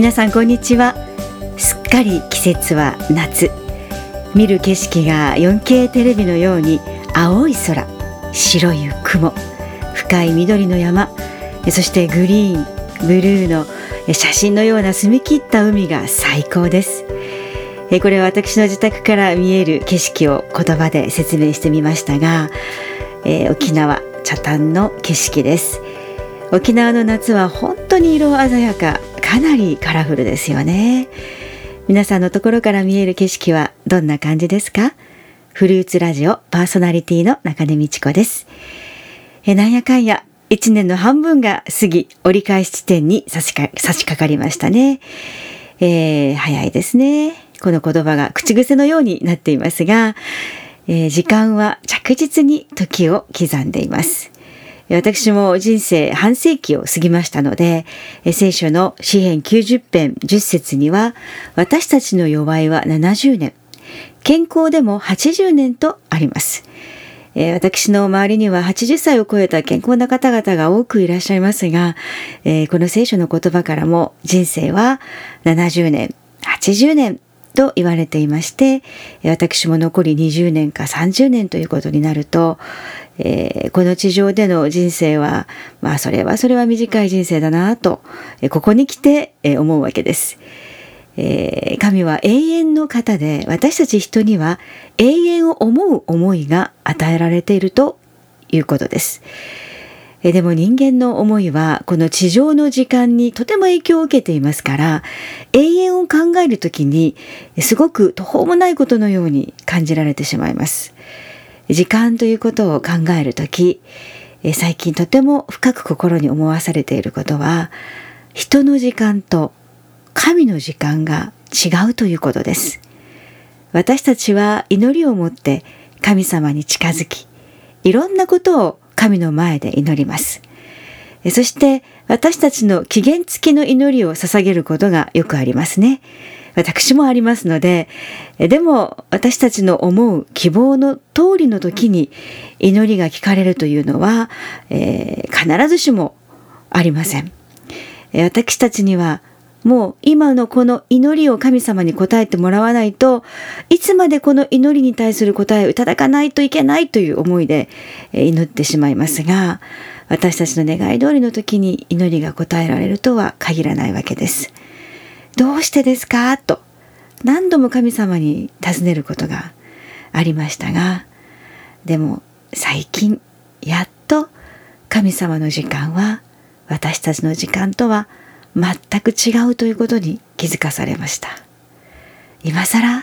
皆さんこんにちは。すっかり季節は夏。見る景色が 4K テレビのように青い空白い雲深い緑の山そしてグリーンブルーの写真のような澄み切った海が最高です。これは私の自宅から見える景色を言葉で説明してみましたが、えー、沖縄北谷の景色です。沖縄の夏は本当に色鮮やか。かなりカラフルですよね。皆さんのところから見える景色はどんな感じですか？フルーツラジオパーソナリティの中根美智子です。えなんやかんや一年の半分が過ぎ折り返し地点に差しか差し掛かりましたね、えー、早いですね。この言葉が口癖のようになっていますが、えー、時間は着実に時を刻んでいます。私も人生半世紀を過ぎましたので、聖書の詩編90編10節には、私たちの弱いは70年、健康でも80年とあります。私の周りには80歳を超えた健康な方々が多くいらっしゃいますが、この聖書の言葉からも人生は70年、80年と言われていまして私も残り20年か30年ということになると、えー、この地上での人生はまあそれはそれは短い人生だなと、えここに来て、え思うわけです。えー、神は永遠の方で私たち人には永遠を思う思いが与えられているということです。えでも人間の思いはこの地上の時間にとても影響を受けていますから永遠を考えるときにすごく途方もないことのように感じられてしまいます。時間ということを考えるとき最近とても深く心に思わされていることは人の時間と神の時間が違うということです。私たちは祈りを持って神様に近づきいろんなことを神の前で祈ります。そして私たちの期限付きの祈りを捧げることがよくありますね。私もありますので、でも私たちの思う希望の通りの時に祈りが聞かれるというのは、えー、必ずしもありません。私たちにはもう今のこの祈りを神様に答えてもらわないといつまでこの祈りに対する答えをいただかないといけないという思いで祈ってしまいますが私たちの願い通りの時に祈りが答えられるとは限らないわけです。どうしてですか？と何度も神様に尋ねることがありましたがでも最近やっと神様の時間は私たちの時間とは全く違うということに気づかされました。今更？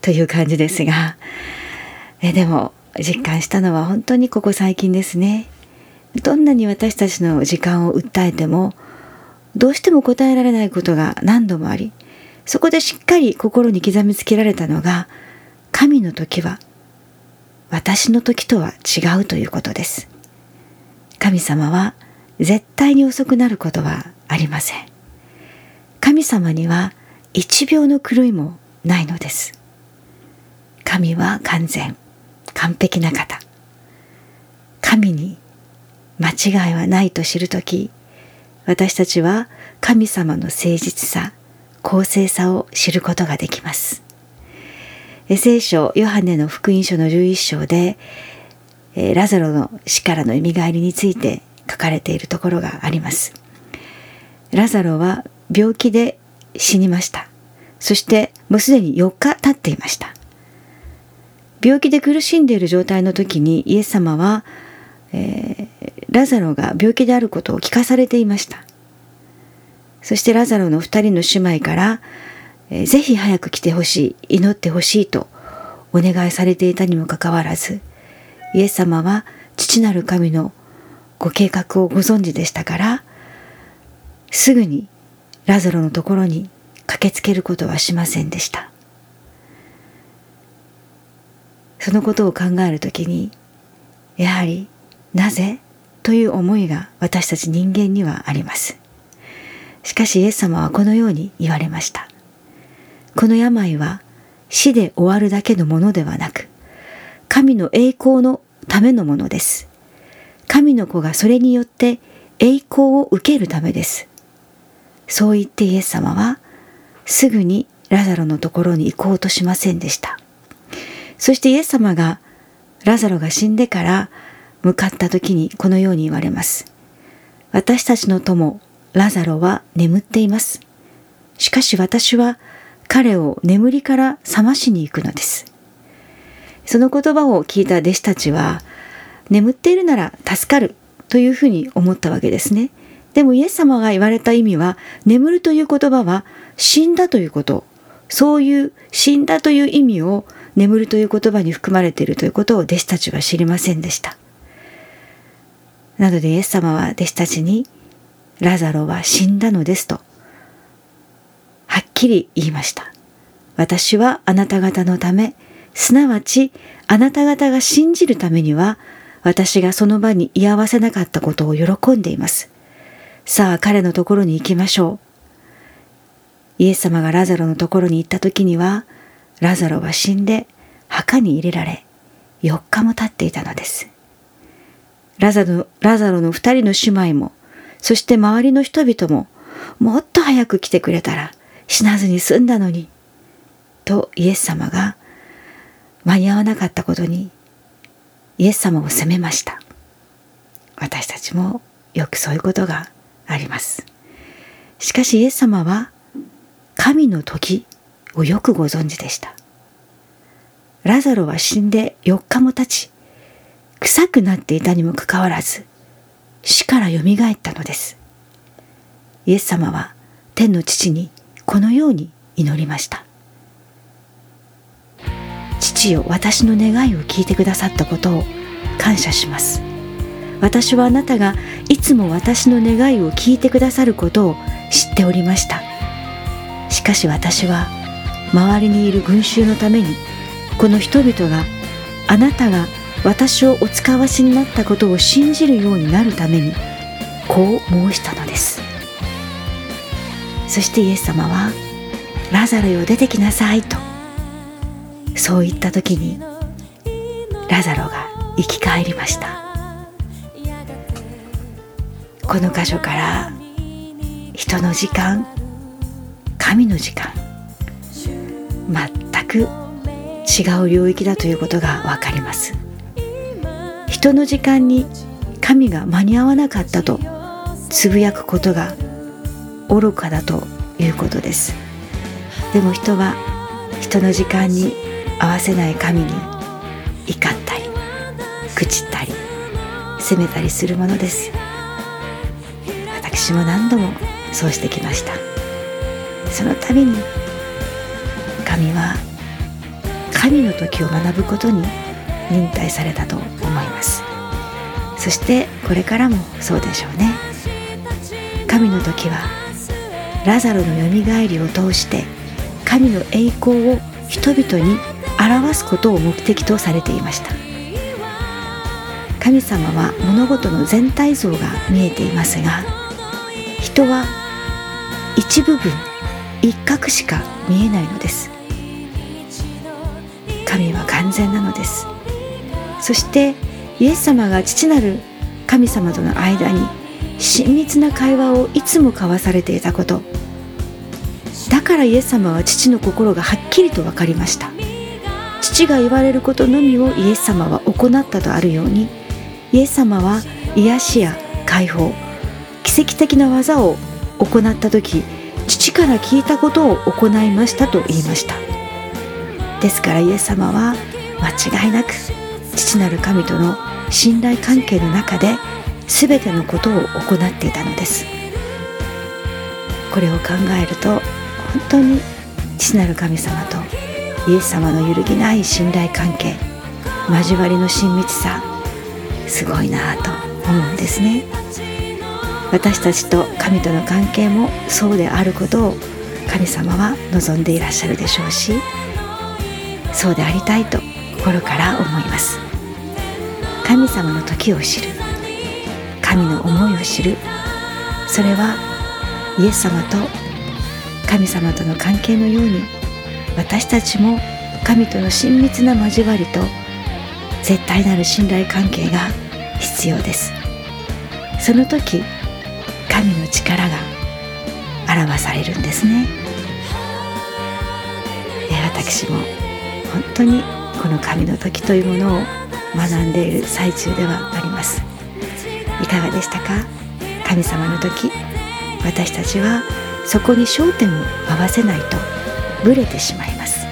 という感じですが。えでも実感したのは本当にここ最近ですね。どんなに私たちの時間を訴えてもどうしても答えられないことが何度もありそこでしっかり心に刻みつけられたのが神の時は私の時とは違うということです。神様は絶対に遅くなることはありません。神様には一秒の狂いもないのです。神は完全完璧な方。神に間違いはないと知るとき私たちは神様の誠実さ公正さを知ることができます。聖書ヨハネの福音書の11章でラザロの死からの蘇りについて書かれているところがあります。ラザロは病気で死にました。そしてもうすでに4日経っていました。病気で苦しんでいる状態の時にイエス様は、えー、ラザロが病気であることを聞かされていました。そしてラザロの2人の姉妹から、えー、ぜひ早く来てほしい祈ってほしいとお願いされていたにもかかわらずイエス様は父なる神のご計画をご存知でしたからすぐにラザロのところに駆けつけることはしませんでした。そのことを考えるときにやはりなぜという思いが私たち人間にはあります。しかしイエス様はこのように言われました。この病は死で終わるだけのものではなく神の栄光のためのものです。神の子がそれによって栄光を受けるためです。そう言ってイエス様はすぐにラザロのところに行こうとしませんでした。そしてイエス様がラザロが死んでから向かった時にこのように言われます。私たちの友ラザロは眠っています。しかし私は彼を眠りから覚ましに行くのです。その言葉を聞いた弟子たちは眠っているなら助かるというふうに思ったわけですね。でもイエス様が言われた意味は眠るという言葉は死んだということ。そういう死んだという意味を眠るという言葉に含まれているということを弟子たちは知りませんでした。なのでイエス様は弟子たちにラザロは死んだのですとはっきり言いました。私はあなた方のためすなわちあなた方が信じるためには私がその場に居合わせなかったことを喜んでいます。さあ彼のところに行きましょう。イエス様がラザロのところに行った時にはラザロは死んで墓に入れられ4日も経っていたのです。ラザロラザロの二人の姉妹もそして周りの人々ももっと早く来てくれたら死なずに済んだのにとイエス様が間に合わなかったことにイエス様を責めました。私たちもよくそういうことがあります。しかしイエス様は神の時をよくご存知でした。ラザロは死んで4日も経ち臭くなっていたにもかかわらず死からよみがえったのです。イエス様は天の父にこのように祈りました父よ私の願いを聞いてくださったことを感謝します。私はあなたがいつも私の願いを聞いてくださることを知っておりました。しかし私は周りにいる群衆のためにこの人々があなたが私をお使わしになったことを信じるようになるためにこう申したのです。そしてイエス様は「ラザロよ出てきなさい」とそう言った時にラザロが生き返りました。この箇所から人の時間神の時間全く違う領域だということが分かります。人の時間に神が間に合わなかったとつぶやくことが愚かだということです。でも人は人の時間に合わせない神に怒ったり愚痴ったり責めたりするものです。私も何度もそうしてきました。その度に神は神の時を学ぶことに忍耐されたと思います。そしてこれからもそうでしょうね。神の時はラザロのよみがえりを通して神の栄光を人々に表すことを目的とされていました。神様は物事の全体像が見えていますが人は一部分一角しか見えないのです。神は完全なのです。そしてイエス様が父なる神様との間に親密な会話をいつも交わされていたこと。だからイエス様は父の心がはっきりと分かりました。父が言われることのみをイエス様は行ったとあるようにイエス様は癒しや解放跡的な技を行った時父から聞いたことを行いましたと言いました。ですからイエス様は間違いなく父なる神との信頼関係の中で全てのことを行っていたのです。これを考えると本当に父なる神様とイエス様の揺るぎない信頼関係交わりの親密さすごいなと思うんですね。私たちと神との関係もそうであることを神様は望んでいらっしゃるでしょうしそうでありたいと心から思います。神様の時を知る。神の思いを知る。それはイエス様と神様との関係のように私たちも神との親密な交わりと絶対なる信頼関係が必要です。その時神の力が表されるんですね、私も本当にこの神の時というものを学んでいる最中ではあります。いかがでしたか？神様の時私たちはそこに焦点を合わせないとブレてしまいます。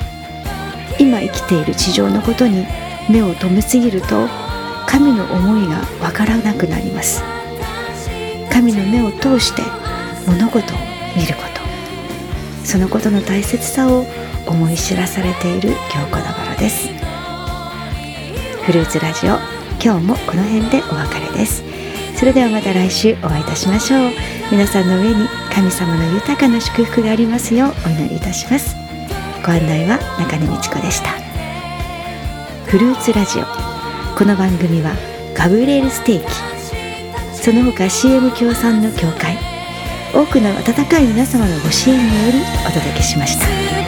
今生きている地上のことに目を留めすぎると神の思いがわからなくなります。神の目を通して物事を見ること。そのことの大切さを思い知らされている今日この頃です。フルーツラジオ今日もこの辺でお別れです。それではまた来週お会いいたしましょう。皆さんの上に神様の豊かな祝福がありますようお祈りいたします。ご案内は中根美智子でした。フルーツラジオこの番組はガブリエルステーキその他 CM 協賛の協会多くの温かい皆様のご支援によりお届けしました。